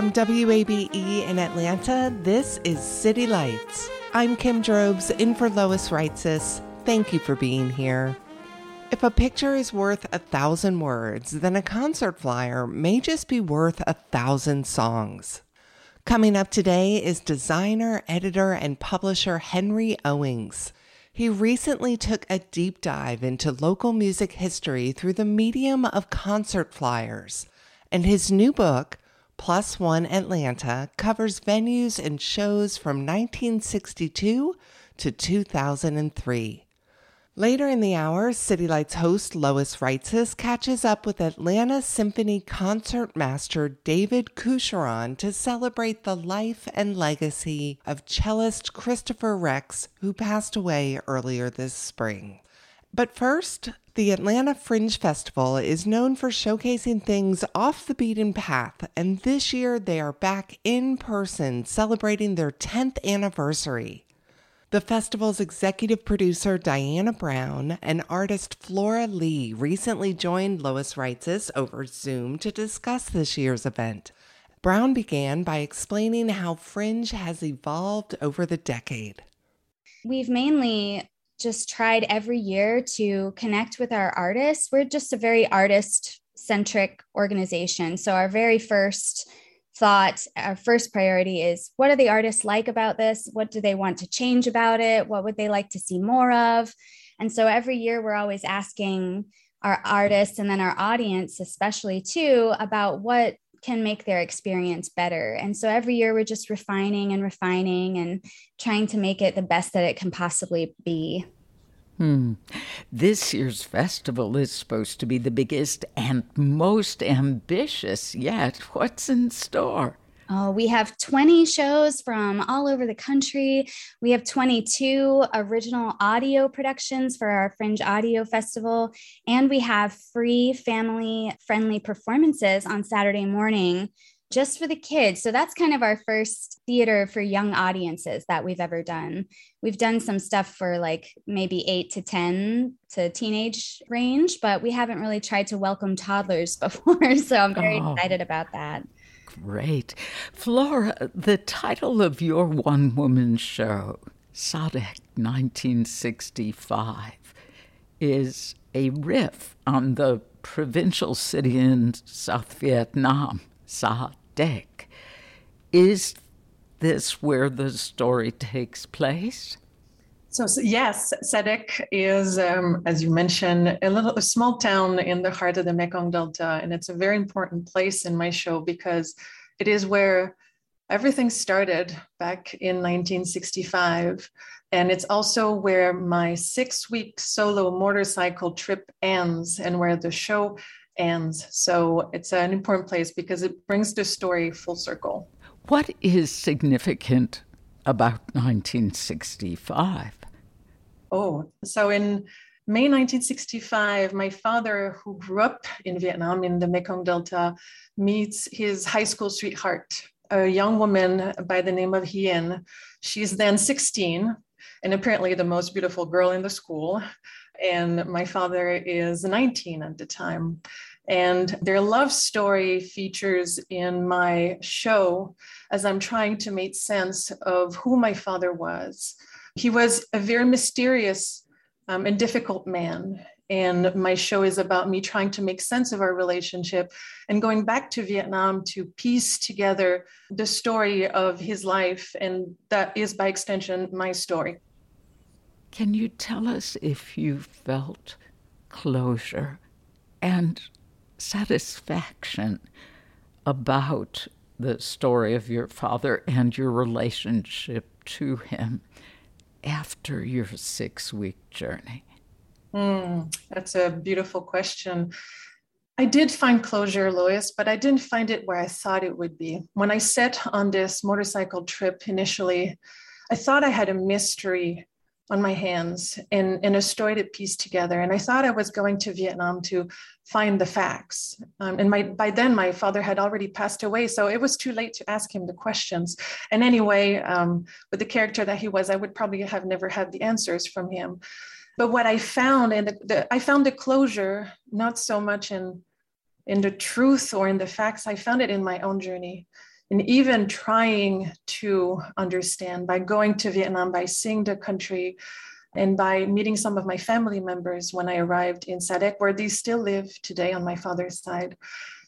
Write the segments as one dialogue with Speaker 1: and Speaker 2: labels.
Speaker 1: From WABE in Atlanta, this is City Lights. I'm Kim Drobes, in for Lois Reitzes. Thank you for being here. If a picture is worth a thousand words, then a concert flyer may just be worth a thousand songs. Coming up today is designer, editor, and publisher Henry Owings. He recently took a deep dive into local music history through the medium of concert flyers, and his new book, Plus One Atlanta covers venues and shows from 1962 to 2003. Later in the hour, City Lights host Lois Reitzes catches up with Atlanta Symphony concertmaster David Coucheron to celebrate the life and legacy of cellist Christopher Rex, who passed away earlier this spring. But first, the Atlanta Fringe Festival is known for showcasing things off the beaten path, and this year they are back in person celebrating their 10th anniversary. The festival's executive producer Diana Brown and artist Flora Lee recently joined Lois Reitzes over Zoom to discuss this year's event. Brown began by explaining how Fringe has evolved over the decade.
Speaker 2: We've mainly just tried every year to connect with our artists. We're just a very artist centric organization. So, our very first thought, our first priority is what do the artists like about this? What do they want to change about it? What would they like to see more of? And so, every year we're always asking our artists and then our audience, especially too, about what can make their experience better. And so every year we're just refining and refining and trying to make it the best that it can possibly be.
Speaker 3: Hmm. This year's festival is supposed to be the biggest and most ambitious yet. What's in store?
Speaker 2: Oh, we have 20 shows from all over the country. We have 22 original audio productions for our Fringe Audio Festival, and we have free family friendly performances on Saturday morning just for the kids. So that's kind of our first theater for young audiences that we've ever done. We've done some stuff for like maybe eight to 10 to teenage range, but we haven't really tried to welcome toddlers before. So I'm very oh. excited about that.
Speaker 3: Great. Flora, the title of your one woman show, Sadek 1965, is a riff on the provincial city in South Vietnam, Sa Dec. Is this where the story takes place?
Speaker 4: So, so yes, Sa Dec is, um, as you mentioned, a little a small town in the heart of the Mekong Delta, and it's a very important place in my show because it is where everything started back in 1965, and it's also where my six-week solo motorcycle trip ends, and where the show ends. So it's an important place because it brings the story full circle.
Speaker 3: What is significant about 1965?
Speaker 4: Oh, so in May 1965, my father, who grew up in Vietnam in the Mekong Delta, meets his high school sweetheart, a young woman by the name of Hien. She's then 16 and apparently the most beautiful girl in the school. And my father is 19 at the time. And their love story features in my show as I'm trying to make sense of who my father was he was a very mysterious um, and difficult man. And my show is about me trying to make sense of our relationship and going back to Vietnam to piece together the story of his life. And that is, by extension, my story.
Speaker 3: Can you tell us if you felt closure and satisfaction about the story of your father and your relationship to him after your six week journey?
Speaker 4: Mm, that's a beautiful question. I did find closure, Lois, but I didn't find it where I thought it would be. When I set on this motorcycle trip initially, I thought I had a mystery on my hands and, and a story to piece together. And I thought I was going to Vietnam to find the facts. Um, and my, by then, my father had already passed away, so it was too late to ask him the questions. And anyway, um, with the character that he was, I would probably have never had the answers from him. But what I found, and the, the, I found the closure not so much in in the truth or in the facts. I found it in my own journey and even trying to understand by going to Vietnam, by seeing the country, and by meeting some of my family members when I arrived in Sa Dec, where these still live today on my father's side.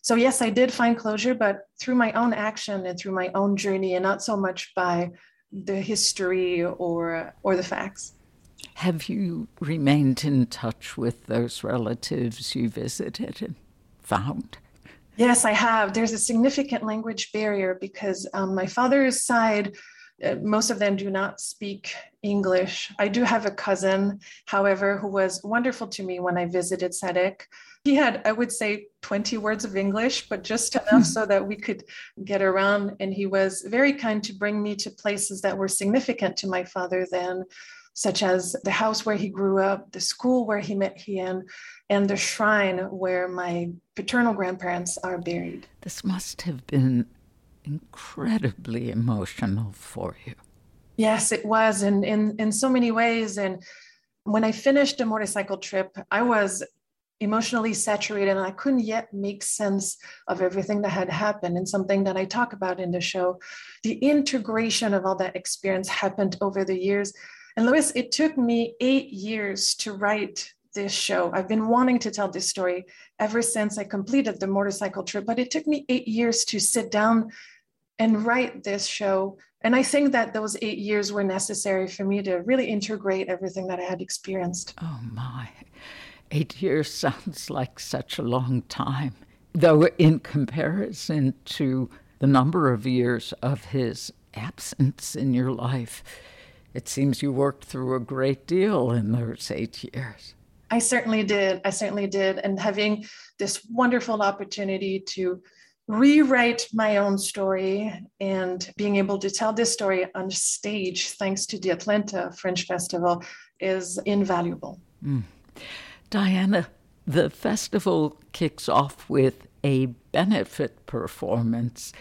Speaker 4: So, yes, I did find closure, but through my own action and through my own journey, and not so much by the history or, or the facts.
Speaker 3: Have you remained in touch with those relatives you visited and found?
Speaker 4: Yes, I have. There's a significant language barrier because um, my father's side, uh, most of them do not speak English. I do have a cousin, however, who was wonderful to me when I visited Sa Dec. He had, I would say, 20 words of English, but just enough hmm. so that we could get around. And he was very kind to bring me to places that were significant to my father then such as the house where he grew up, the school where he met Hien, and the shrine where my paternal grandparents are buried.
Speaker 3: This must have been incredibly emotional for you.
Speaker 4: Yes, it was, and in, in so many ways. And when I finished the motorcycle trip, I was emotionally saturated and I couldn't yet make sense of everything that had happened and something that I talk about in the show. The integration of all that experience happened over the years and Lois, it took me eight years to write this show. I've been wanting to tell this story ever since I completed the motorcycle trip, but it took me eight years to sit down and write this show. And I think that those eight years were necessary for me to really integrate everything that I had experienced.
Speaker 3: Oh, my. Eight years sounds like such a long time, though, in comparison to the number of years of his absence in your life it seems you worked through a great deal in those eight years.
Speaker 4: I certainly did. I certainly did. And having this wonderful opportunity to rewrite my own story and being able to tell this story on stage, thanks to the Atlanta Fringe Festival, is invaluable. Mm.
Speaker 3: Diana, the festival kicks off with a benefit performance.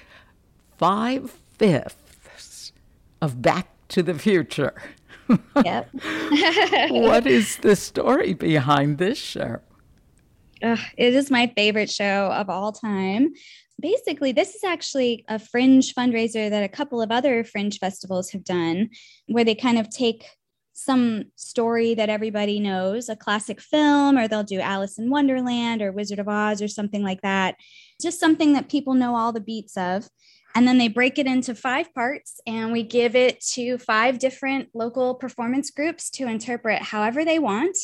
Speaker 3: Five fifths of Back to the future.
Speaker 2: Yep.
Speaker 3: what is the story behind this show?
Speaker 2: Uh, it is my favorite show of all time. Basically, this is actually a fringe fundraiser that a couple of other fringe festivals have done, where they kind of take some story that everybody knows, a classic film, or they'll do Alice in Wonderland or Wizard of Oz or something like that. Just something that people know all the beats of. And then they break it into five parts, and we give it to five different local performance groups to interpret however they want,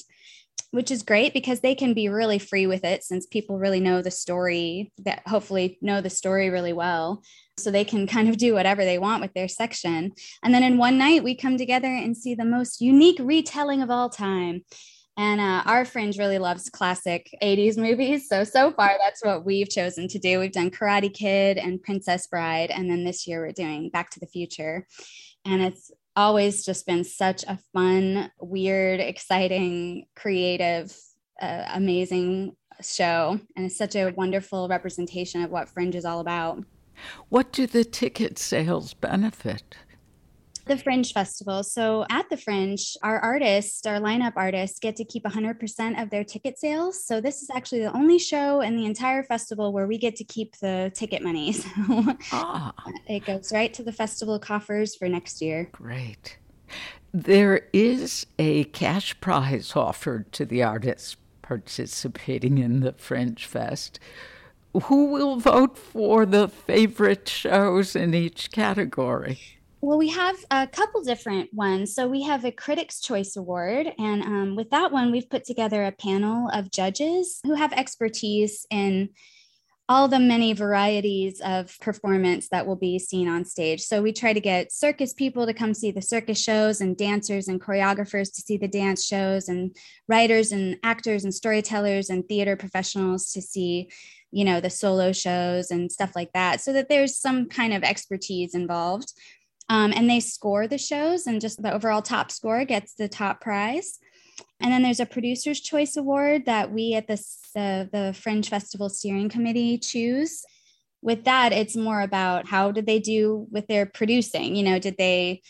Speaker 2: which is great because they can be really free with it since people really know the story, that hopefully know the story really well. So they can kind of do whatever they want with their section. And then in one night, we come together and see the most unique retelling of all time. And uh, our fringe really loves classic 80s movies. So, so far, that's what we've chosen to do. We've done Karate Kid and Princess Bride. And then this year, we're doing Back to the Future. And it's always just been such a fun, weird, exciting, creative, uh, amazing show. And it's such a wonderful representation of what Fringe is all about.
Speaker 3: What do the ticket sales benefit?
Speaker 2: The Fringe Festival. So at the Fringe, our artists, our lineup artists, get to keep 100% of their ticket sales. So this is actually the only show in the entire festival where we get to keep the ticket money. So ah. it goes right to the festival coffers for next year.
Speaker 3: Great. There is a cash prize offered to the artists participating in the Fringe Fest. Who will vote for the favorite shows in each category?
Speaker 2: Well, we have a couple different ones. So we have a Critics' Choice Award. And um, with that one, we've put together a panel of judges who have expertise in all the many varieties of performance that will be seen on stage. So we try to get circus people to come see the circus shows and dancers and choreographers to see the dance shows and writers and actors and storytellers and theater professionals to see you know the solo shows and stuff like that so that there's some kind of expertise involved um, and they score the shows and just the overall top score gets the top prize. And then there's a producer's choice award that we at uh, the fringe festival steering committee choose. With that it's more about how did they do with their producing? You know did they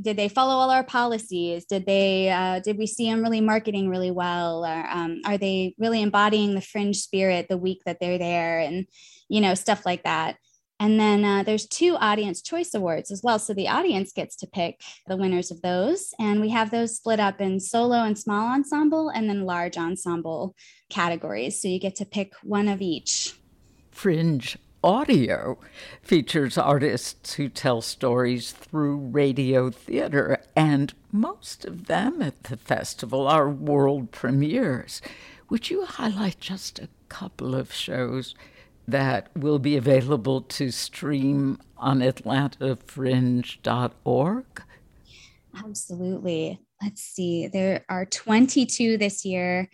Speaker 2: did they follow all our policies? Did they uh, did we see them really marketing really well? Or um, are they really embodying the fringe spirit the week that they're there? And you know stuff like that and then uh, there's two audience choice awards as well. So the audience gets to pick the winners of those. And we have those split up in solo and small ensemble and then large ensemble categories. So you get to pick one of each.
Speaker 3: Fringe audio features artists who tell stories through radio theater, and most of them at the festival are world premieres. Would you highlight just a couple of shows that will be available to stream on atlantafringe.org?
Speaker 2: Absolutely. Let's see. There are 22 this year,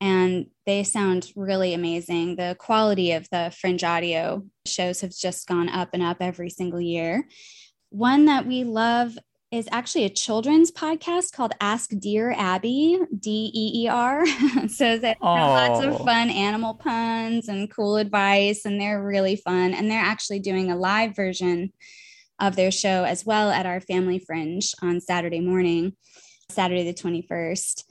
Speaker 2: and they sound really amazing. The quality of the Fringe audio shows have just gone up and up every single year. One that we love is actually a children's podcast called Ask Dear Abby, D E E R. so that lots of fun animal puns and cool advice, and they're really fun. And they're actually doing a live version of their show as well at our Family Fringe on Saturday morning, Saturday the 21st.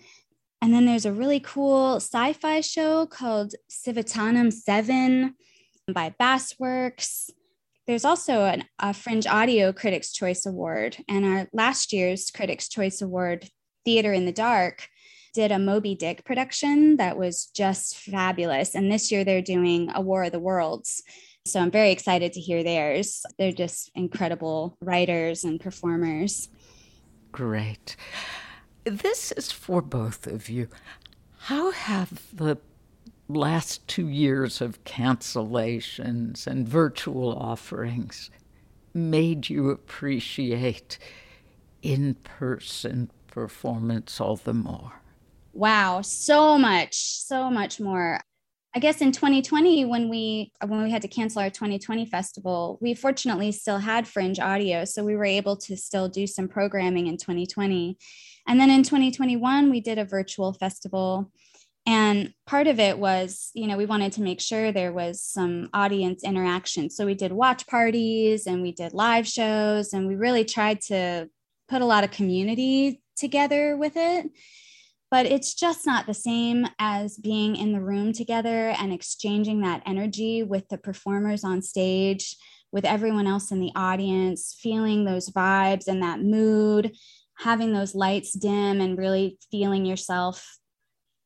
Speaker 2: And then there's a really cool sci fi show called Civitanum 7 by Bassworks there's also an, a Fringe Audio Critics' Choice Award, and our last year's Critics' Choice Award, Theater in the Dark, did a Moby Dick production that was just fabulous. And this year they're doing A War of the Worlds. So I'm very excited to hear theirs. They're just incredible writers and performers.
Speaker 3: Great. This is for both of you. How have the last two years of cancellations and virtual offerings made you appreciate in person performance all the more?
Speaker 2: Wow, so much, so much more. I guess in 2020, when we when we had to cancel our 2020 festival, we fortunately still had Fringe Audio, so we were able to still do some programming in 2020. And then in 2021, we did a virtual festival and part of it was, you know, we wanted to make sure there was some audience interaction. So we did watch parties and we did live shows, and we really tried to put a lot of community together with it. But it's just not the same as being in the room together and exchanging that energy with the performers on stage, with everyone else in the audience, feeling those vibes and that mood, having those lights dim and really feeling yourself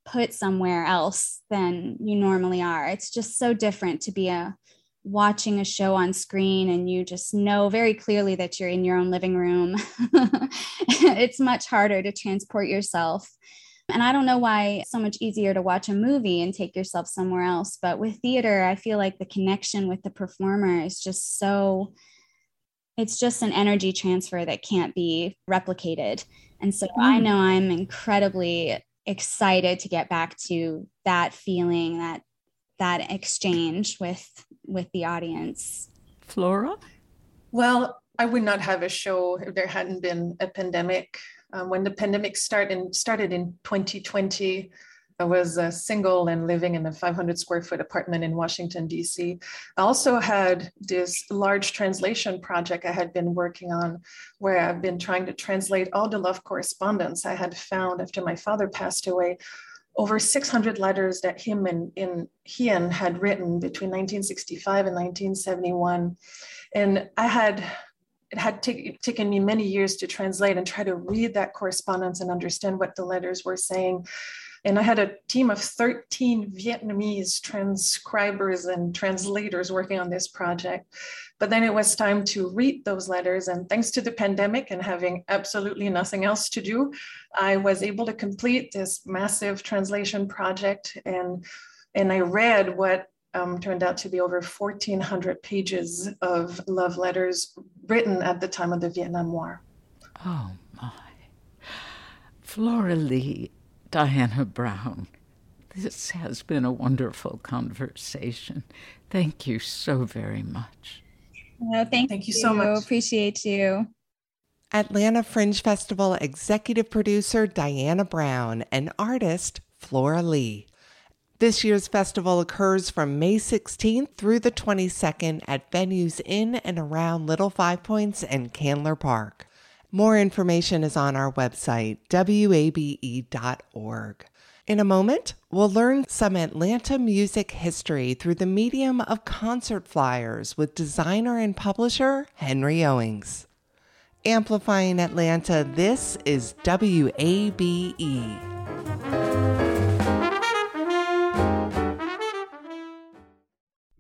Speaker 2: put somewhere else than you normally are. It's just so different to be a watching a show on screen and you just know very clearly that you're in your own living room. it's much harder to transport yourself. And I don't know why it's so much easier to watch a movie and take yourself somewhere else. But with theater, I feel like the connection with the performer is just so, it's just an energy transfer that can't be replicated. And so mm. I know I'm incredibly excited to get back to that feeling that that exchange with with the audience.
Speaker 3: Flora?
Speaker 4: Well i would not have a show if there hadn't been a pandemic. Um, when the pandemic started started in 2020 I was uh, single and living in a 500 square foot apartment in Washington, D.C. I also had this large translation project I had been working on where I've been trying to translate all the love correspondence I had found after my father passed away. Over 600 letters that him and, and Hien had written between 1965 and 1971. And I had it had t- taken me many years to translate and try to read that correspondence and understand what the letters were saying. And I had a team of 13 Vietnamese transcribers and translators working on this project. But then it was time to read those letters. And thanks to the pandemic and having absolutely nothing else to do, I was able to complete this massive translation project. And, and I read what um, turned out to be over 1,400 pages of love letters written at the time of the Vietnam War.
Speaker 3: Oh, my. Flora Lee, Diana Brown, this has been a wonderful conversation. Thank you so very much.
Speaker 2: No, thank,
Speaker 4: thank you, you so much.
Speaker 2: Appreciate you.
Speaker 1: Atlanta Fringe Festival executive producer Diana Brown and artist Flora Lee. This year's festival occurs from May 16th through the 22nd at venues in and around Little Five Points and Candler Park. More information is on our website, wabe.org. In a moment, we'll learn some Atlanta music history through the medium of concert flyers with designer and publisher Henry Owings. Amplifying Atlanta, this is WABE.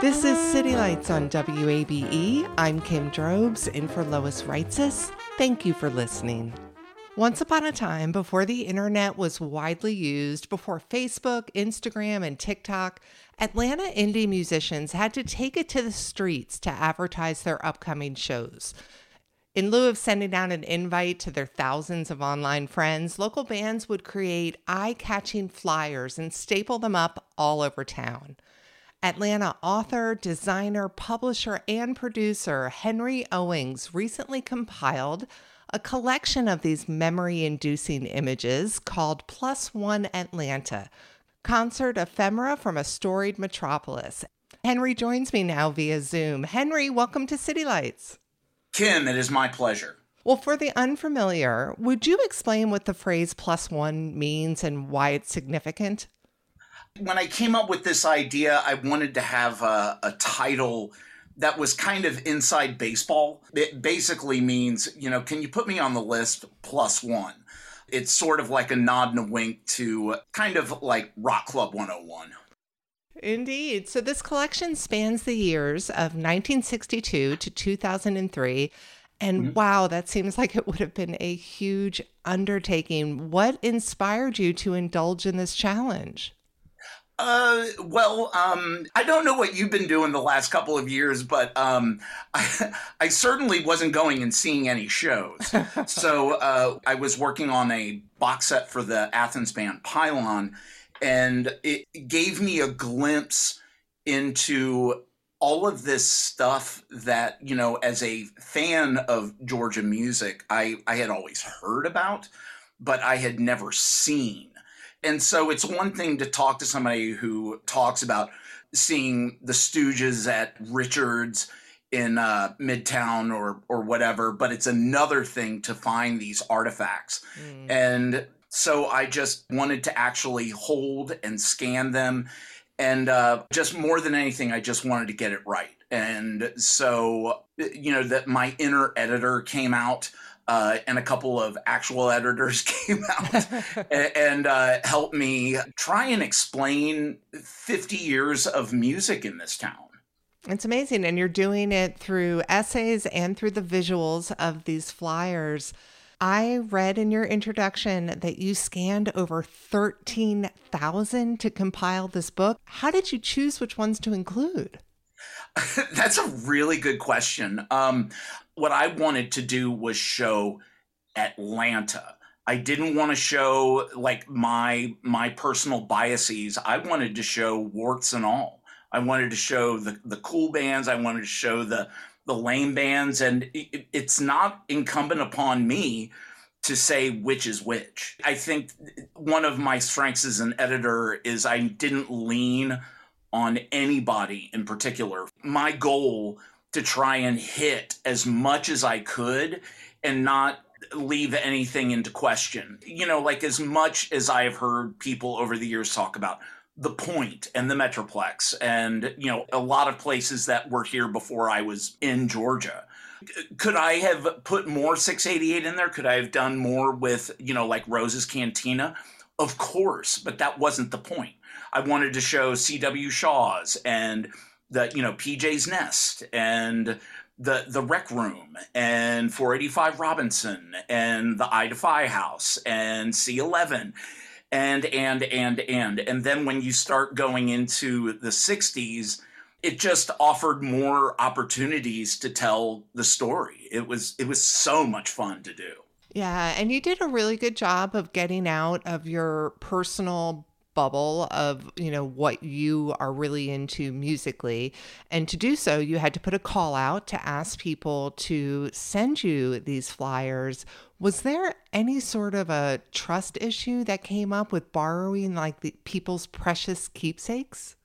Speaker 1: This is City Lights on WABE. I'm Kim Drobes, in for Lois Reitzes. Thank you for listening. Once upon a time, before the internet was widely used, before Facebook, Instagram, and TikTok, Atlanta indie musicians had to take it to the streets to advertise their upcoming shows. In lieu of sending out an invite to their thousands of online friends, local bands would create eye catching flyers and staple them up all over town. Atlanta author, designer, publisher, and producer Henry Owings recently compiled a collection of these memory inducing images called Plus One Atlanta Concert Ephemera from a Storied Metropolis. Henry joins me now via Zoom. Henry, welcome to City Lights.
Speaker 5: Kim, it is my pleasure.
Speaker 1: Well, for the unfamiliar, would you explain what the phrase plus one means and why it's significant?
Speaker 5: When I came up with this idea, I wanted to have a, a title that was kind of inside baseball. It basically means, you know, can you put me on the list plus one? It's sort of like a nod and a wink to kind of like Rock Club 101.
Speaker 1: Indeed. So this collection spans the years of 1962 to 2003. And mm-hmm. wow, that seems like it would have been a huge undertaking. What inspired you to indulge in this challenge?
Speaker 5: Uh, well, um, I don't know what you've been doing the last couple of years, but um, I, I certainly wasn't going and seeing any shows. so uh, I was working on a box set for the Athens band Pylon, and it gave me a glimpse into all of this stuff that you know as a fan of georgia music i i had always heard about but i had never seen and so it's one thing to talk to somebody who talks about seeing the Stooges at Richards in uh, Midtown or or whatever, but it's another thing to find these artifacts. Mm. And so I just wanted to actually hold and scan them. And uh, just more than anything, I just wanted to get it right. And so, you know, that my inner editor came out uh, and a couple of actual editors came out and, and uh, helped me try and explain 50 years of music in this town.
Speaker 1: It's amazing. And you're doing it through essays and through the visuals of these flyers. I read in your introduction that you scanned over 13,000 to compile this book. How did you choose which ones to include?
Speaker 5: That's a really good question. Um, what I wanted to do was show Atlanta. I didn't want to show like my my personal biases. I wanted to show warts and all. I wanted to show the the cool bands. I wanted to show the the lame bands, and it, it's not incumbent upon me to say which is which. I think one of my strengths as an editor is I didn't lean on anybody in particular. My goal to try and hit as much as I could and not leave anything into question. You know, like as much as I have heard people over the years talk about the point and the metroplex and you know a lot of places that were here before i was in georgia. Could i have put more 688 in there? Could i have done more with you know like rose's cantina? Of course but that wasn't the point. I wanted to show cw shaw's and the you know pj's nest and the the rec room and 485 robinson and the i defy house and c11 and and and and. And then when you start going into the 60s it just offered more opportunities to tell the story. It was it was so much fun to do.
Speaker 1: Yeah and you did a really good job of getting out of your personal bubble of you know what you are really into musically. And to do so you had to put a call out to ask people to send you these flyers. Was there any sort of a trust issue that came up with borrowing like the people's precious keepsakes?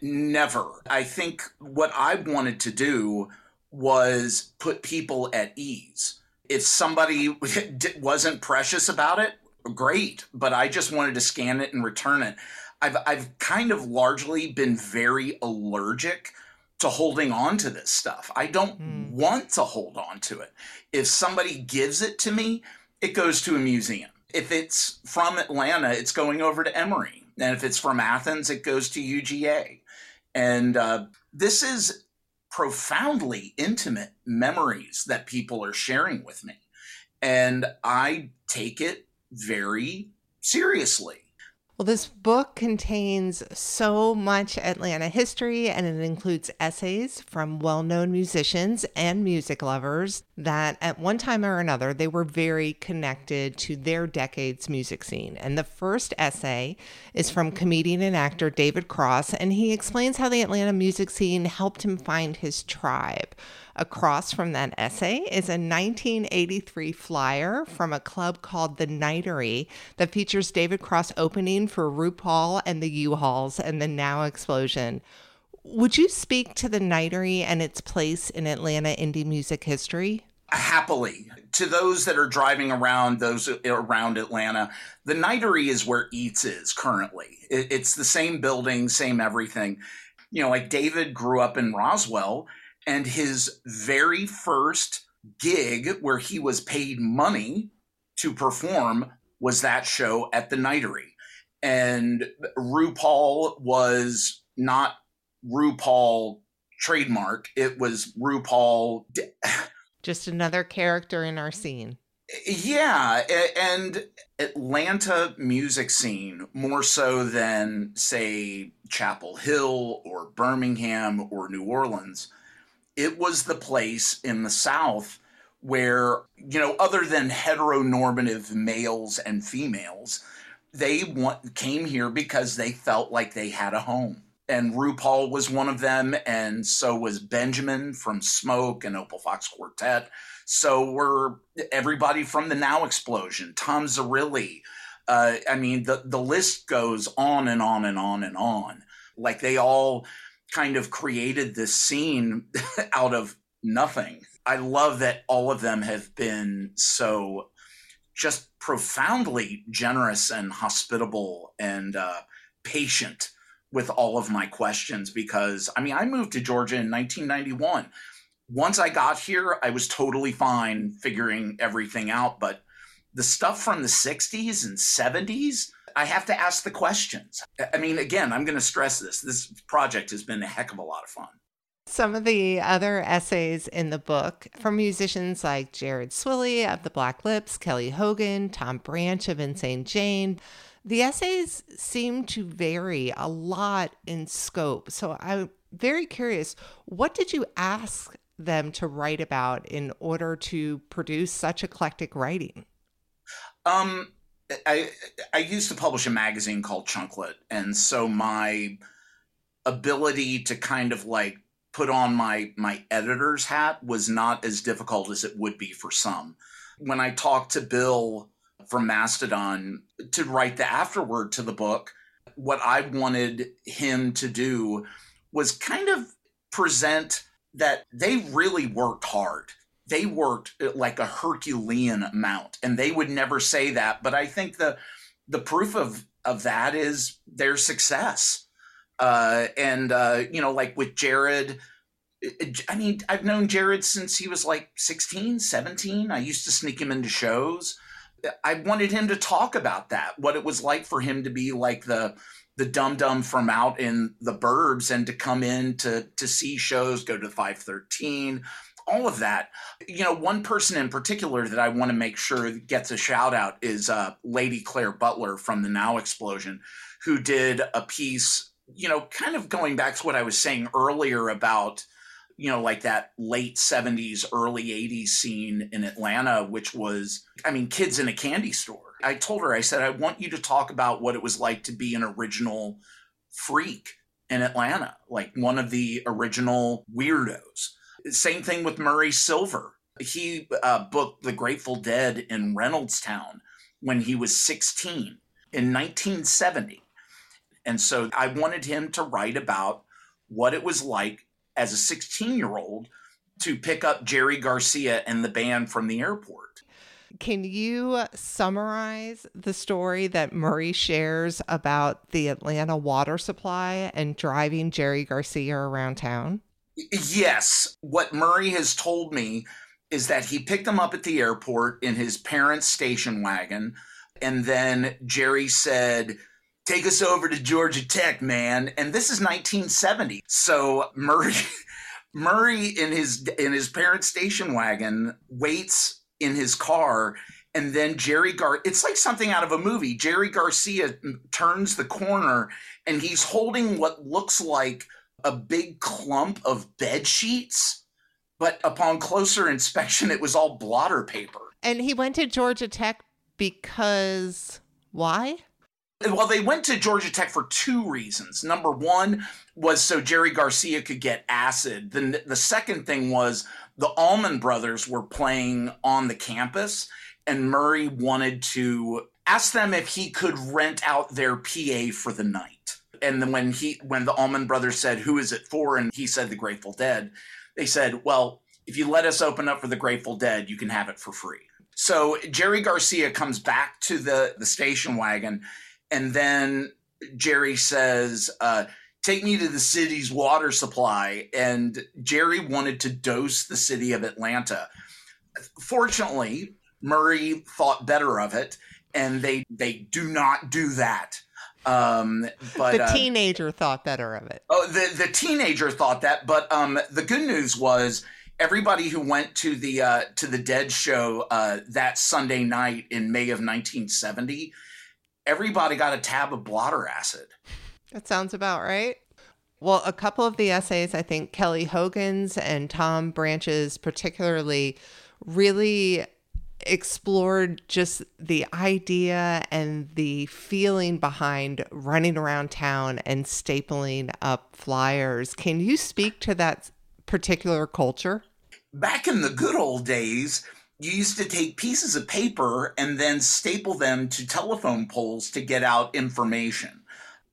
Speaker 5: Never. I think what i wanted to do was put people at ease. If somebody wasn't precious about it great, but I just wanted to scan it and return it. I've I've kind of largely been very allergic to holding on to this stuff. I don't mm. want to hold on to it. If somebody gives it to me, it goes to a museum. If it's from Atlanta, it's going over to Emory. And if it's from Athens, it goes to UGA. And uh, this is profoundly intimate memories that people are sharing with me. And I take it very seriously.
Speaker 1: Well, this book contains so much Atlanta history and it includes essays from well known musicians and music lovers that at one time or another they were very connected to their decade's music scene. And the first essay is from comedian and actor David Cross, and he explains how the Atlanta music scene helped him find his tribe. Across from that essay is a 1983 flyer from a club called The Nightery that features David Cross opening for RuPaul and the U-Hauls and the Now Explosion. Would you speak to the Nightery and its place in Atlanta indie music history?
Speaker 5: Happily. To those that are driving around, those around Atlanta, the Nightery is where Eats is currently. It's the same building, same everything. You know, like David grew up in Roswell and his very first gig where he was paid money to perform was that show at the Nightery. And RuPaul was not RuPaul trademark, it was RuPaul.
Speaker 1: Just another character in our scene.
Speaker 5: Yeah, and Atlanta music scene more so than say Chapel Hill or Birmingham or New Orleans it was the place in the South where, you know, other than heteronormative males and females, they want, came here because they felt like they had a home. And RuPaul was one of them, and so was Benjamin from Smoke and Opal Foxx Quartet. So were everybody from the Now Explosion, Tom Zerilli. Uh, I mean, the the list goes on and on and on and on. Like they all kind of created this scene out of nothing. I love that all of them have been so just profoundly generous and hospitable and uh, patient with all of my questions because I mean, I moved to Georgia in 1991. Once I got here, I was totally fine figuring everything out. But the stuff from the 60s and 70s, I have to ask the questions. I mean, again, I'm going to stress this. This project has been a heck of a lot of fun.
Speaker 1: Some of the other essays in the book from musicians like Jared Swilley of the Black Lips, Kelly Hogan, Tom Branch of Insane Jane. The essays seem to vary a lot in scope. So I'm very curious what did you ask them to write about in order to produce such eclectic writing?
Speaker 5: Um, I I used to publish a magazine called Chunklet, and so my ability to kind of like put on my my editor's hat was not as difficult as it would be for some. When I talked to Bill from Mastodon to write the afterword to the book, what I wanted him to do was kind of present that they really worked hard. They worked uh, like a Herculean amount, and they would never say that. But I think the the proof of of that is their success uh, and uh, you know, like with Jared, I mean, I've known Jared since he was like 16, 17. I used to sneak him into shows. I wanted him to talk about that, what it was like for him to be like the the dum dum from out in the burbs and to come in to to see shows, go to 513, all of that. You know, one person in particular that I want to make sure gets a shout out is uh, Lady Claire Butler from the Now Explosion, who did a piece you know, kind of going back to what I was saying earlier about, you know, like that late 70s, early 80s scene in Atlanta, which was, I mean, kids in a candy store. I told her, I said, I want you to talk about what it was like to be an original freak in Atlanta, like one of the original weirdos. Same thing with Murray Silver. He uh, booked The Grateful Dead in Reynoldstown when he was 16 in 1970 and so I wanted him to write about what it was like as a 16 year old to pick up Jerry Garcia and the band from the airport.
Speaker 1: Can you summarize the story that Murray shares about the Atlanta water supply and driving Jerry Garcia around town?
Speaker 5: Yes. What Murray has told me is that he picked them up at the airport in his parents' station wagon. And then Jerry said, take us over to Georgia Tech, man. And this is 1970. So Murray Murray in his in his parents' station wagon waits in his car and then Jerry Gar it's like something out of a movie. Jerry Garcia turns the corner and he's holding what looks like a big clump of bed sheets, but upon closer inspection it was all blotter paper.
Speaker 1: And he went to Georgia Tech because why?
Speaker 5: Well, they went to Georgia Tech for two reasons. Number one was so Jerry Garcia could get acid. Then the second thing was the Allman Brothers were playing on the campus, and Murray wanted to ask them if he could rent out their PA for the night. And then when he when the Allman Brothers said, "Who is it for?" and he said, "The Grateful Dead," they said, "Well, if you let us open up for the Grateful Dead, you can have it for free." So Jerry Garcia comes back to the the station wagon and then Jerry says, uh, Take me to the city's water supply. And Jerry wanted to dose the city of Atlanta. Fortunately, Murray thought better of it, and they they do not do that.
Speaker 1: Um, but the uh, teenager thought better of it.
Speaker 5: Oh, the the teenager thought that, but um, the good news was everybody who went to the uh, to the Dead show uh, that Sunday night in May of 1970 everybody got a tab of blotter acid.
Speaker 1: That sounds about right. Well, a couple of the essays, I think Kelly Hogan's and Tom Branch's particularly, really explored just the idea and the feeling behind running around town and stapling up flyers. Can you speak to that particular culture?
Speaker 5: Back in the good old days, you used to take pieces of paper and then staple them to telephone poles to get out information.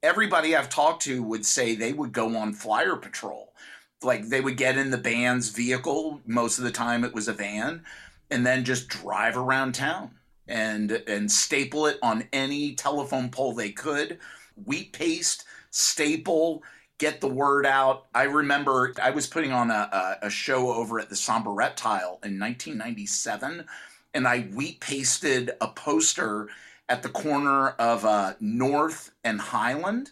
Speaker 5: Everybody I've talked to would say they would go on flyer patrol. Like they would get in the band's vehicle, most of the time it was a van, and then just drive around town and and staple it on any telephone pole they could. Wheat paste, staple, get the word out. I remember I was putting on a, a, show over at the Somber Reptile in 1997, and I wheat pasted a poster at the corner of uh, North and Highland.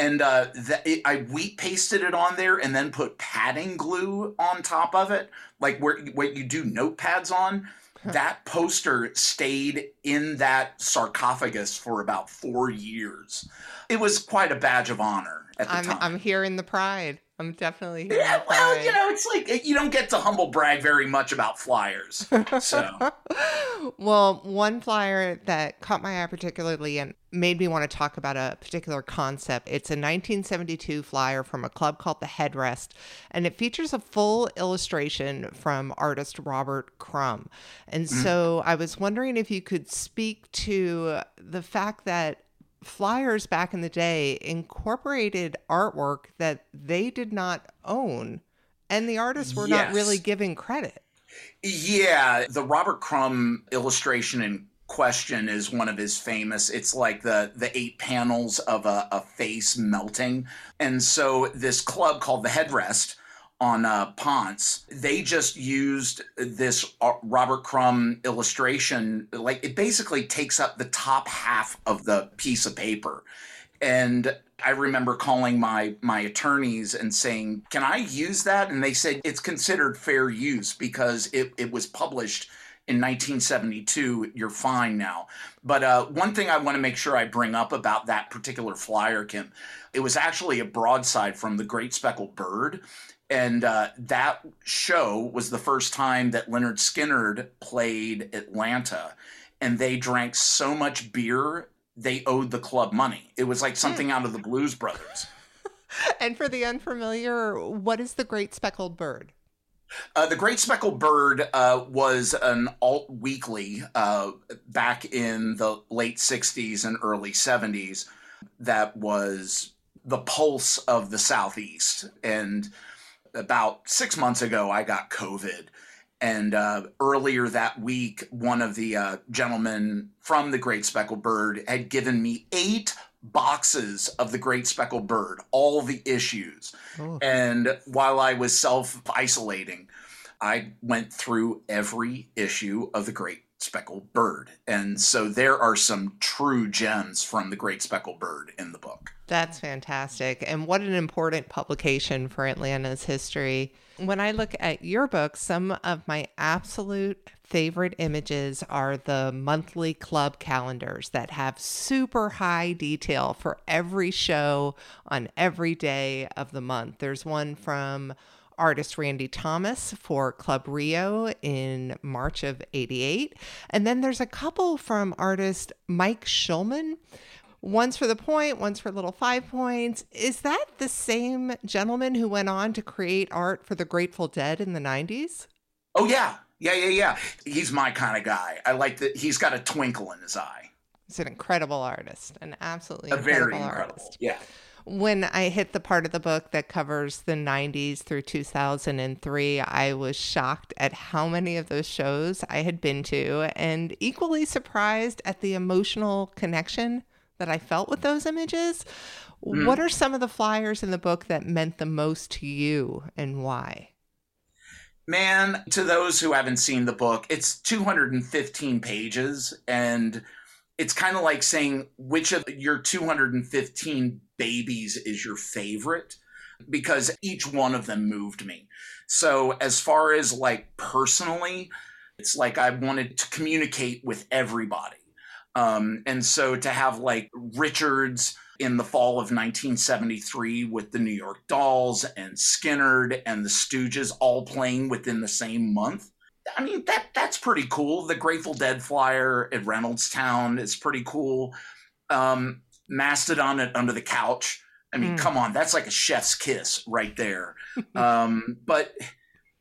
Speaker 5: And uh, that it, I wheat pasted it on there and then put padding glue on top of it, like where what you do notepads on. That poster stayed in that sarcophagus for about four years. It was quite a badge of honor at the
Speaker 1: I'm
Speaker 5: time.
Speaker 1: I'm hearing the pride. I'm definitely
Speaker 5: yeah, well, you know, it's like you don't get to humble brag very much about flyers. So
Speaker 1: well, one flyer that caught my eye particularly and made me want to talk about a particular concept. It's a 1972 flyer from a club called the Headrest, and it features a full illustration from artist Robert Crumb. And mm. so I was wondering if you could speak to the fact that flyers back in the day incorporated artwork that they did not own and the artists were not really given credit.
Speaker 5: Yeah, the Robert Crumb illustration in question is one of his famous. It's like the the eight panels of a, a face melting, and so this club called the Headrest on uh, Ponce, they just used this uh, Robert Crumb illustration. Like it basically takes up the top half of the piece of paper, and I remember calling my my attorneys and saying, "Can I use that?" And they said it's considered fair use because it it was published in 1972. You're fine now. But uh, one thing I want to make sure I bring up about that particular flyer, Kim, it was actually a broadside from the Great Speckled Bird. And uh, that show was the first time that Lynyrd Skynyrd played Atlanta, and they drank so much beer they owed the club money. It was like something out of the Blues Brothers.
Speaker 1: And for the unfamiliar, what is the great speckled bird?
Speaker 5: Uh, the Great Speckled Bird uh, was an alt weekly uh, back in the late 60s and early 70s that was the pulse of the Southeast. And about six months ago, I got COVID. And uh, earlier that week, one of the uh, gentlemen from the Great Speckled Bird had given me eight boxes of the Great Speckled Bird, all the issues. And while I was self isolating, I went through every issue of the Great Speckled Bird. And so there are some true gems from the Great Speckled Bird in the book.
Speaker 1: That's fantastic. And what an important publication for Atlanta's history. When I look at your book, some of my absolute favorite images are the monthly club calendars that have super high detail for every show on every day of the month. There's one from artist Randy Thomas for Club Rio in March of 88. And then there's a couple from artist Mike Schulman. One's for the point, one's for little five points. Is that the same gentleman who went on to create art for the Grateful Dead in the 90s?
Speaker 5: Oh, yeah. Yeah, yeah, yeah. He's my kind of guy. I like that he's got a twinkle in his eye.
Speaker 1: He's an incredible artist, an absolutely
Speaker 5: A
Speaker 1: incredible,
Speaker 5: very incredible.
Speaker 1: artist.
Speaker 5: Yeah.
Speaker 1: When I hit the part of the book that covers the 90s through 2003, I was shocked at how many of those shows I had been to and equally surprised at the emotional connection that I felt with those images. Mm. What are some of the flyers in the book that meant the most to you and why?
Speaker 5: Man, to those who haven't seen the book, it's 215 pages and it's kind of like saying which of your 215 babies is your favorite because each one of them moved me. So, as far as like personally, it's like I wanted to communicate with everybody. Um, and so to have like Richards in the fall of 1973 with the New York Dolls and Skynyrd and the Stooges all playing within the same month. I mean that that's pretty cool. The Grateful Dead flyer at Reynoldstown is pretty cool. Um, Mastodon Under the Couch. I mean,
Speaker 1: Mm.
Speaker 5: come on, that's like a chef's kiss right there. um, but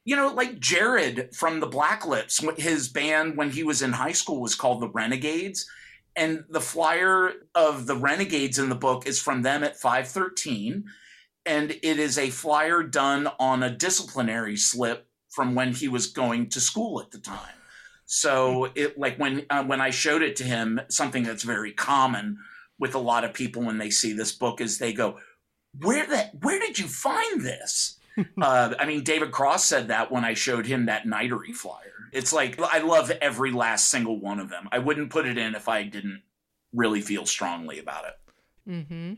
Speaker 5: you know, like Jared from the Black Lips, his band when he was in high school was called the Renegades. And the flyer of the Renegades in the book is from them at 513. And it is a flyer done on a disciplinary slip from when he was going to school at the time. So it like when uh, when I showed it to him, something that's very common with a lot of people when they see this book is they go, "Where that? Where did you find this?" uh, I mean, David Cross said that when I showed him that Nightery flyer. It's like I love every last single one of them. I wouldn't put it in if I didn't really feel strongly about it.
Speaker 1: Mm-hmm.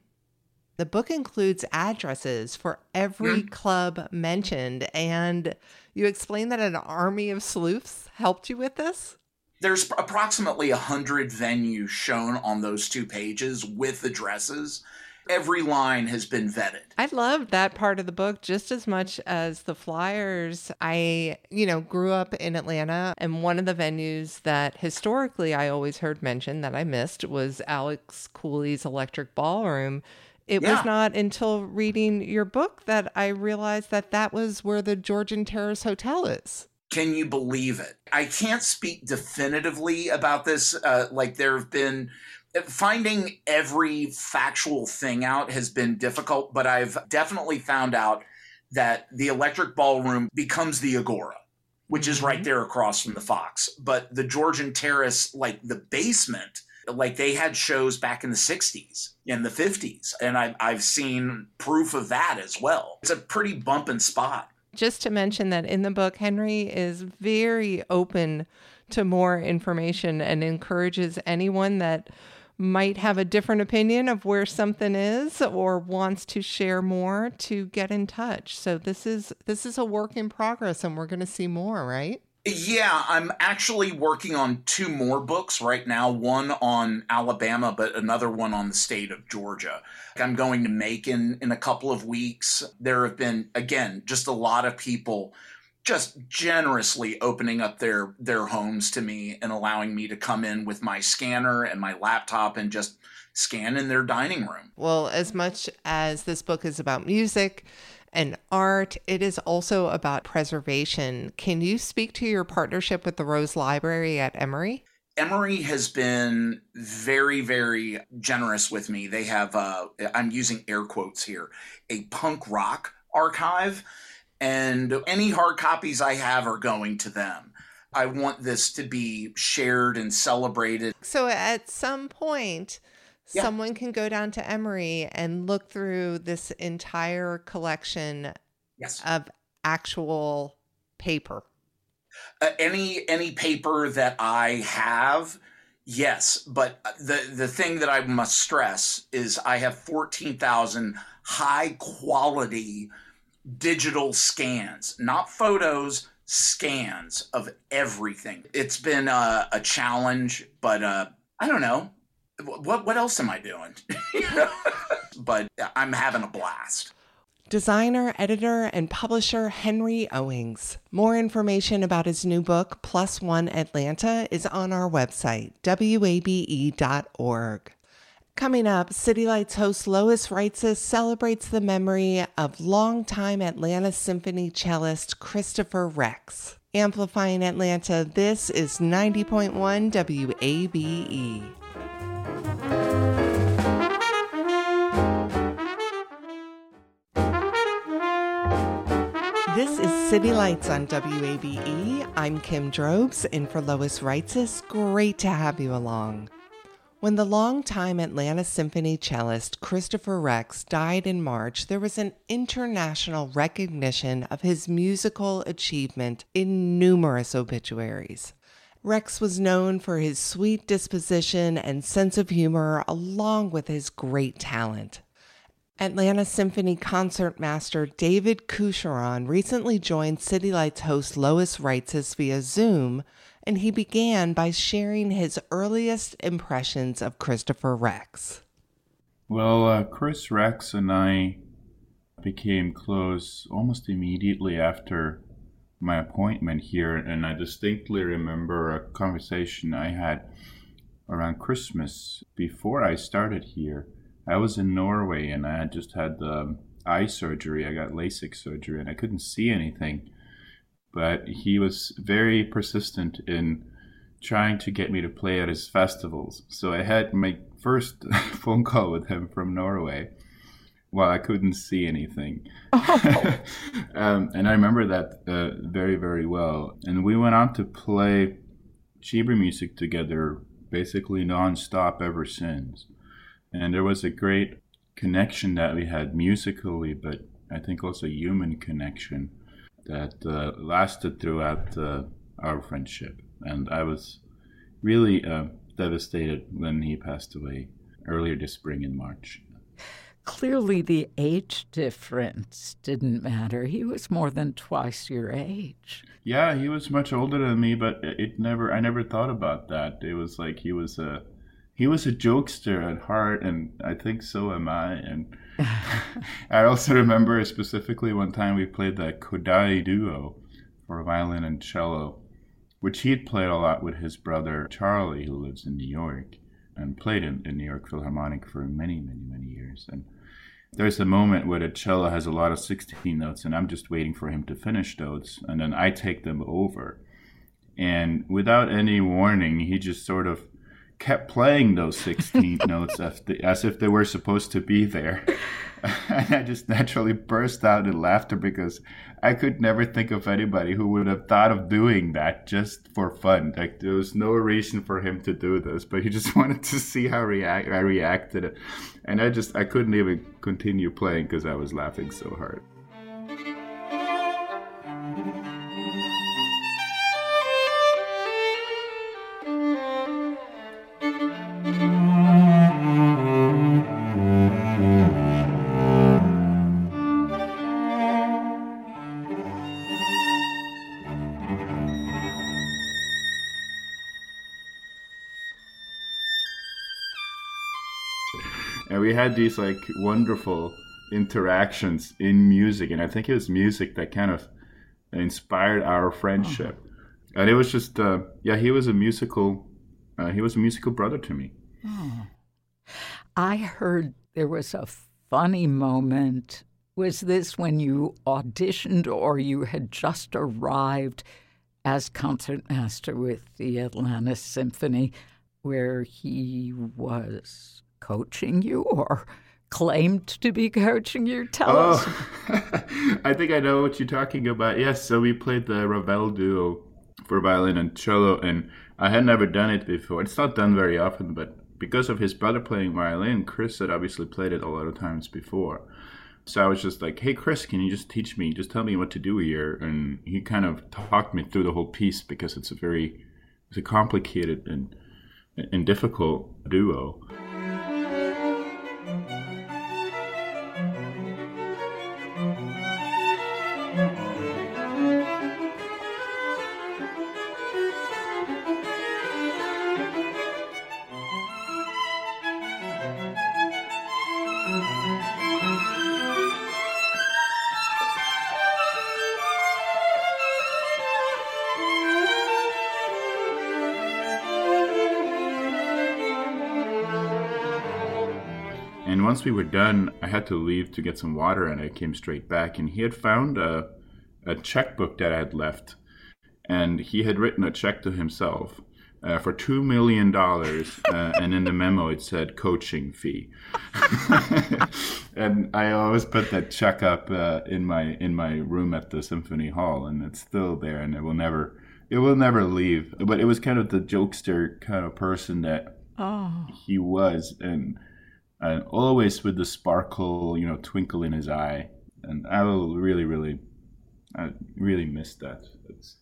Speaker 1: The book includes addresses for every
Speaker 5: Mhm.
Speaker 1: club mentioned, and you explain that an army of sleuths helped you with this?
Speaker 5: There's approximately a hundred venues shown on those two pages with addresses. Every line has been vetted.
Speaker 1: I love that part of the book just as much as the flyers. I, you know, grew up in Atlanta, and one of the venues that historically I always heard mentioned that I missed was Alex Cooley's Electric Ballroom. It
Speaker 5: Yeah.
Speaker 1: was not until reading your book that I realized that that was where the Georgian Terrace Hotel is.
Speaker 5: Can you believe it? I can't speak definitively about this. Uh, like there have been finding every factual thing out has been difficult, but I've definitely found out that the Electric Ballroom becomes the Agora, which is right there across from the Fox. But the Georgian Terrace, like the basement, like they had shows back in the 60s and the 50s, and I, I've seen proof of that as well. It's a pretty bumping spot.
Speaker 1: Just to mention that in the book, Henry is very open to more information and encourages anyone that might have a different opinion of where something is or wants to share more to get in touch. So this is this is a work in progress and we're going to see more, right?
Speaker 5: Yeah, I'm actually working on two more books right now one on Alabama, but another one on the state of Georgia. I'm going to Macon in a couple of weeks. There have been, again, just a lot of people just generously opening up their their homes to me and allowing me to come in with my scanner and my laptop and just scan in their dining room.
Speaker 1: Well, as much as this book is about music and art, it is also about preservation. Can you speak to your partnership with the Rose Library at Emory?
Speaker 5: Emory has been very, very generous with me. They have, uh, I'm using air quotes here, a punk rock archive, and any hard copies I have are going to them. I want this to be shared and celebrated.
Speaker 1: So at some point,
Speaker 5: Yeah.
Speaker 1: someone can go down to Emory and look through this entire collection
Speaker 5: Yes.
Speaker 1: of actual paper.
Speaker 5: Uh, any any paper that I have, yes. But the the thing that I must stress is I have fourteen thousand high quality digital scans, not photos, scans of everything. It's been a, a challenge, but uh, I don't know. What what else am I doing? But I'm having a blast.
Speaker 1: Designer, editor, and publisher Henry Owings. More information about his new book, Plus One Atlanta, is on our website, wabe.org. Coming up, City Lights host Lois Reitzes celebrates the memory of longtime Atlanta Symphony cellist Christopher Rex. Amplifying Atlanta, this is 90.1 WABE. This is City Lights on WABE. I'm Kim Drobes, in for Lois Reitzes. Great to have you along. When the longtime Atlanta Symphony cellist Christopher Rex died in March, there was an international recognition of his musical achievement in numerous obituaries. Rex was known for his sweet disposition and sense of humor, along with his great talent. Atlanta Symphony concertmaster David Coucheron recently joined City Lights host Lois Reitzes via Zoom, and he began by sharing his earliest impressions of Christopher Rex.
Speaker 6: Well, uh, Chris Rex and I became close almost immediately after my appointment here, and I distinctly remember a conversation I had around Christmas before I started here. I was in Norway and I had just had the eye surgery. I got LASIK surgery and I couldn't see anything. But he was very persistent in trying to get me to play at his festivals. So I had my first phone call with him from Norway while I couldn't see anything. um, and I remember that uh, very, very well. And we went on to play chamber music together basically nonstop ever since. And there was a great connection that we had musically, but I think also human connection that uh, lasted throughout uh, our friendship. And I was really uh, devastated when he passed away earlier this spring in March.
Speaker 3: clearly the age difference didn't matter. He was more than twice your age.
Speaker 6: Yeah, he was much older than me, but it never I never thought about that. It was like he was a he was a jokester at heart and I think so am I and I also remember specifically one time we played the Kodály duo for violin and cello, which he'd played a lot with his brother Charlie, who lives in New York and played in, in New York Philharmonic for many, many, many years. And there's a moment where the cello has a lot of 16 notes, and I'm just waiting for him to finish those, and then I take them over. And without any warning, he just sort of kept playing those 16 notes as if they were supposed to be there. and I just naturally burst out in laughter because I could never think of anybody who would have thought of doing that just for fun. Like there was no reason for him to do this, but he just wanted to see how react I reacted, and I just I couldn't even continue playing because I was laughing so hard. Had these like wonderful interactions in music, and I think it was music that kind of inspired our friendship. Oh. And it was just, uh, yeah, he was a musical, uh, he was a musical brother to me.
Speaker 3: Oh. I heard there was a funny moment. Was this when you auditioned or you had just arrived as concertmaster with the Atlanta Symphony, where he was coaching you or claimed to be coaching you? Tell oh, us.
Speaker 6: I think I know what you're talking about. Yes, so we played the Ravel duo for violin and cello, and I had never done it before. It's not done very often, but because of his brother playing violin, Chris had obviously played it a lot of times before. So I was just like, "Hey, Chris, can you just teach me? Just tell me what to do here." And he kind of talked me through the whole piece because it's a very, it's a complicated and and difficult duo. Once we were done, I had to leave to get some water, and I came straight back. And he had found a, a checkbook that I had left, and he had written a check to himself uh, for two million dollars, uh, and in the memo it said coaching fee. and I always put that check up uh, in my in my room at the symphony hall, and it's still there, and it will never it will never leave. But it was kind of the jokester kind of person that oh. he was, and and always with the sparkle, you know, twinkle in his eye. And I will really, really, I really miss that. It's,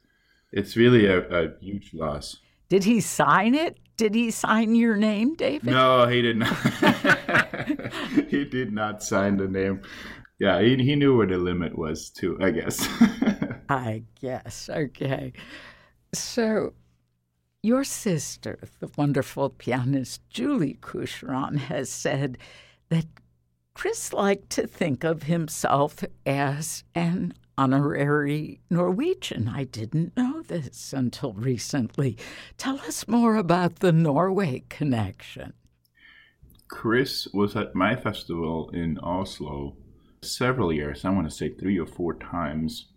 Speaker 6: it's really a, a huge loss.
Speaker 3: Did he sign it? Did he sign your name, David?
Speaker 6: No, he did not. he did not sign the name. Yeah, he, he knew where the limit was, too, I guess.
Speaker 3: I guess. Okay. So your sister, the wonderful pianist Julie Coucheron, has said that Chris liked to think of himself as an honorary Norwegian. I didn't know this until recently. Tell us more about the Norway connection.
Speaker 6: Chris was at my festival in Oslo several years, I want to say three or four times,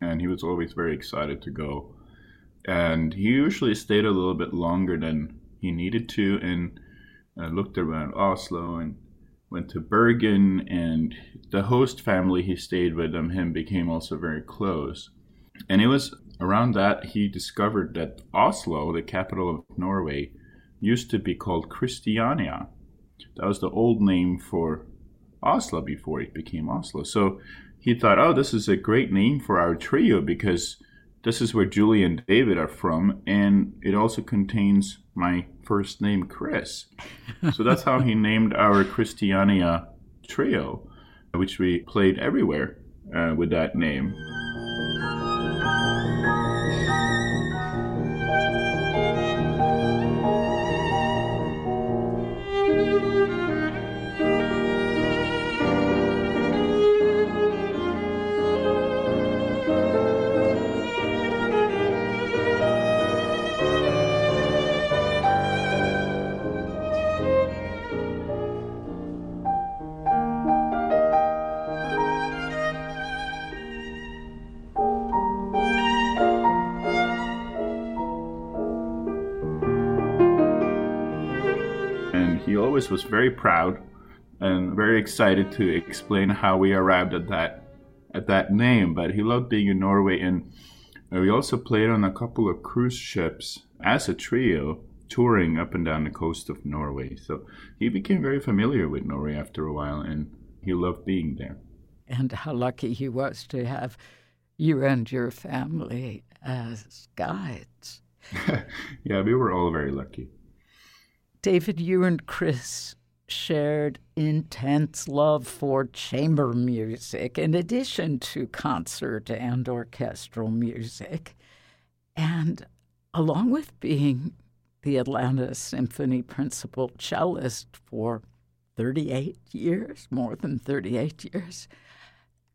Speaker 6: and he was always very excited to go and he usually stayed a little bit longer than he needed to and uh, looked around Oslo and went to Bergen and the host family he stayed with them him became also very close. And it was around that he discovered that Oslo the capital of Norway used to be called Christiania. That was the old name for Oslo before it became Oslo. So he thought oh this is a great name for our trio because this is where Julie and David are from, and it also contains my first name, Chris. so that's how he named our Christiania trio, which we played everywhere uh, with that name. Always was very proud and very excited to explain how we arrived at that at that name. But he loved being in Norway, and we also played on a couple of cruise ships as a trio, touring up and down the coast of Norway. So he became very familiar with Norway after a while, and he loved being there.
Speaker 3: And how lucky he was to have you and your family as guides.
Speaker 6: yeah, we were all very lucky.
Speaker 3: David, you and Chris shared intense love for chamber music in addition to concert and orchestral music. And along with being the Atlanta Symphony principal cellist for 38 years, more than 38 years,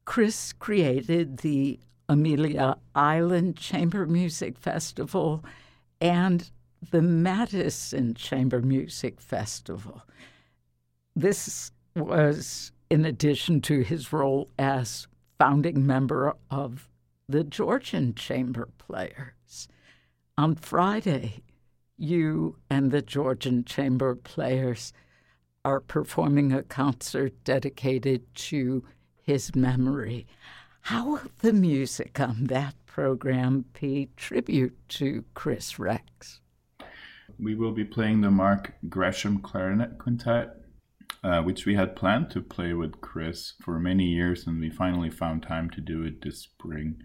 Speaker 3: Chris created the Amelia Island Chamber Music Festival and the Madison Chamber Music Festival. This was in addition to his role as founding member of the Georgian Chamber Players. On Friday, you and the Georgian Chamber Players are performing a concert dedicated to his memory. How will the music on that program pay tribute to Chris Rex?
Speaker 6: We will be playing the Mark Gresham Clarinet Quintet, uh, which we had planned to play with Chris for many years, and we finally found time to do it this spring.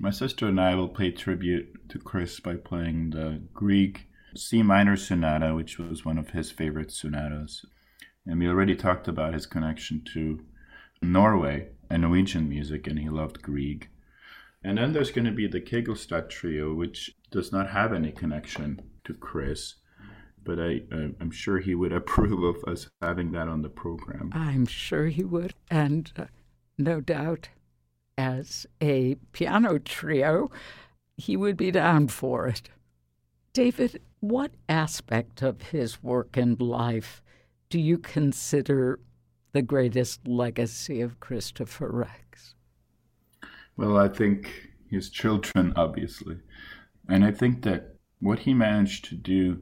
Speaker 6: My sister and I will pay tribute to Chris by playing the Grieg C minor sonata, which was one of his favorite sonatas. And we already talked about his connection to Norway and Norwegian music, and he loved Grieg. And then there's going to be the Kegelstatt Trio, which does not have any connection Chris, but I, I'm sure he would approve of us having that on the program.
Speaker 3: I'm sure he would, and uh, no doubt, as a piano trio, he would be down for it. David, what aspect of his work and life do you consider the greatest legacy of Christopher Rex?
Speaker 6: Well, I think his children, obviously. And I think that what he managed to do,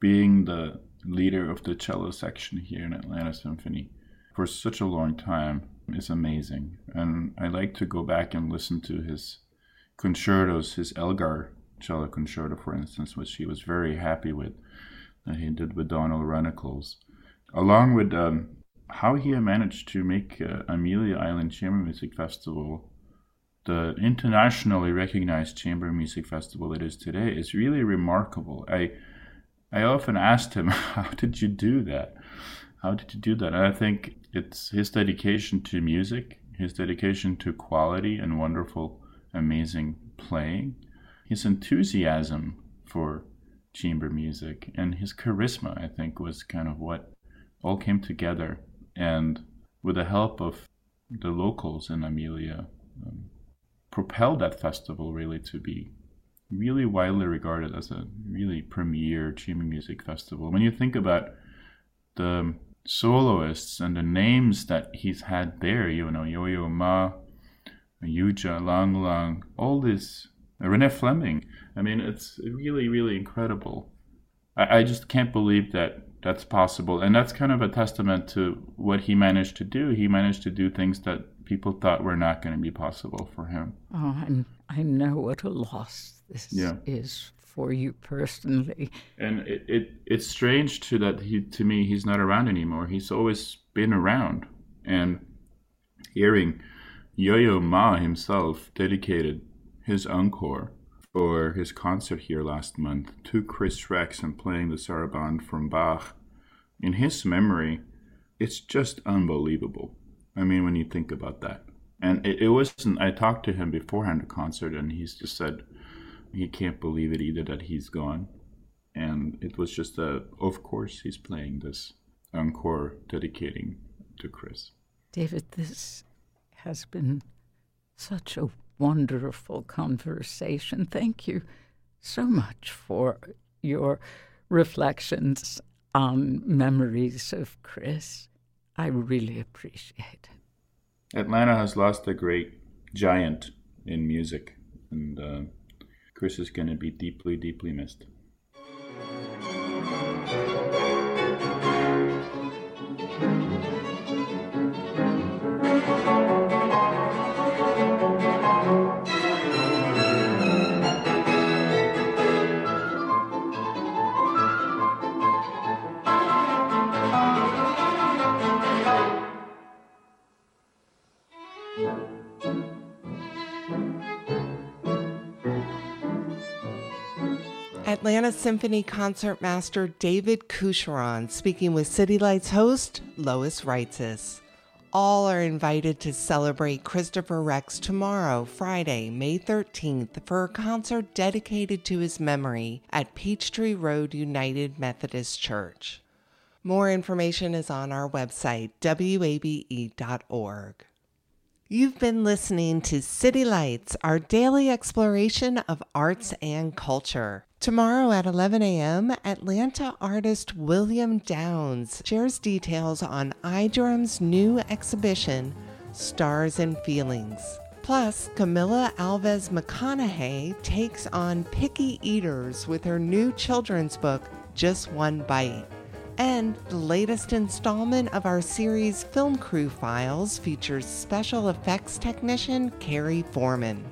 Speaker 6: being the leader of the cello section here in Atlanta Symphony for such a long time, is amazing. And I like to go back and listen to his concertos, his Elgar cello concerto, for instance, which he was very happy with, that he did with Donald Runnicles, along with um, how he managed to make uh, Amelia Island Chamber Music Festival the internationally recognized chamber music festival it is today is really remarkable. I I often asked him, "How did you do that? How did you do that?" And I think it's his dedication to music, his dedication to quality and wonderful, amazing playing, his enthusiasm for chamber music, and his charisma. I think was kind of what all came together, and with the help of the locals in Amelia. Um, propelled that festival really to be really widely regarded as a really premier chamber music festival. When you think about the soloists and the names that he's had there, you know, Yo-Yo Ma, Yuja, Lang Lang, all this, Renée Fleming. I mean, it's really, really incredible. I, I just can't believe that that's possible. And that's kind of a testament to what he managed to do. He managed to do things that people thought were not going to be possible for him.
Speaker 3: Oh, and I know what a loss this yeah. is for you personally.
Speaker 6: And it, it it's strange to that he to me he's not around anymore. He's always been around, and hearing Yo-Yo Ma himself dedicated his encore for his concert here last month to Chris Rex and playing the sarabande from Bach in his memory it's just unbelievable. I mean, when you think about that. And it, it wasn't, I talked to him beforehand the concert, and he's just said he can't believe it either that he's gone. And it was just a, of course, he's playing this encore dedicating to Chris.
Speaker 3: David, this has been such a wonderful conversation. Thank you so much for your reflections on memories of Chris. I really appreciate it.
Speaker 6: Atlanta has lost a great giant in music, and uh, Chris is going to be deeply, deeply missed.
Speaker 1: Atlanta Symphony concertmaster David Coucheron speaking with City Lights host Lois Reitzes. All are invited to celebrate Christopher Rex tomorrow, Friday, May 13th, for a concert dedicated to his memory at Peachtree Road United Methodist Church. More information is on our website, wabe.org. You've been listening to City Lights, our daily exploration of arts and culture. Tomorrow at 11 a.m., Atlanta artist William Downs shares details on iDrum's new exhibition, Stars and Feelings. Plus, Camilla Alves McConaughey takes on picky eaters with her new children's book, Just One Bite. And the latest installment of our series Film Crew Files features special effects technician Carrie Foreman.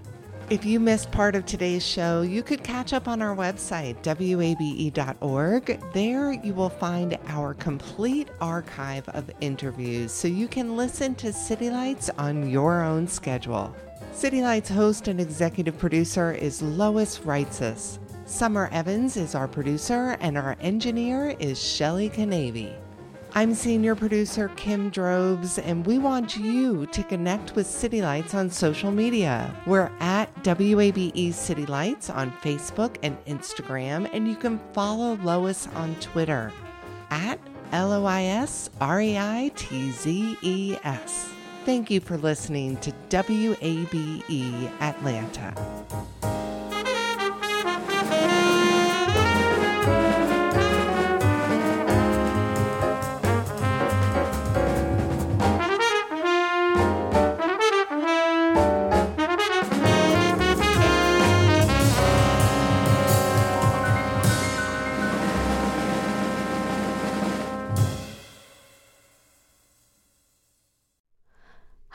Speaker 1: If you missed part of today's show, you could catch up on our website, wabe.org. There you will find our complete archive of interviews so you can listen to City Lights on your own schedule. City Lights host and executive producer is Lois Reitzes. Summer Evans is our producer, and our engineer is Shelly Canavy. I'm senior producer Kim Drobes, and we want you to connect with City Lights on social media. We're at WABE City Lights on Facebook and Instagram, and you can follow Lois on Twitter at L O I S R E I T Z E S. Thank you for listening to WABE Atlanta.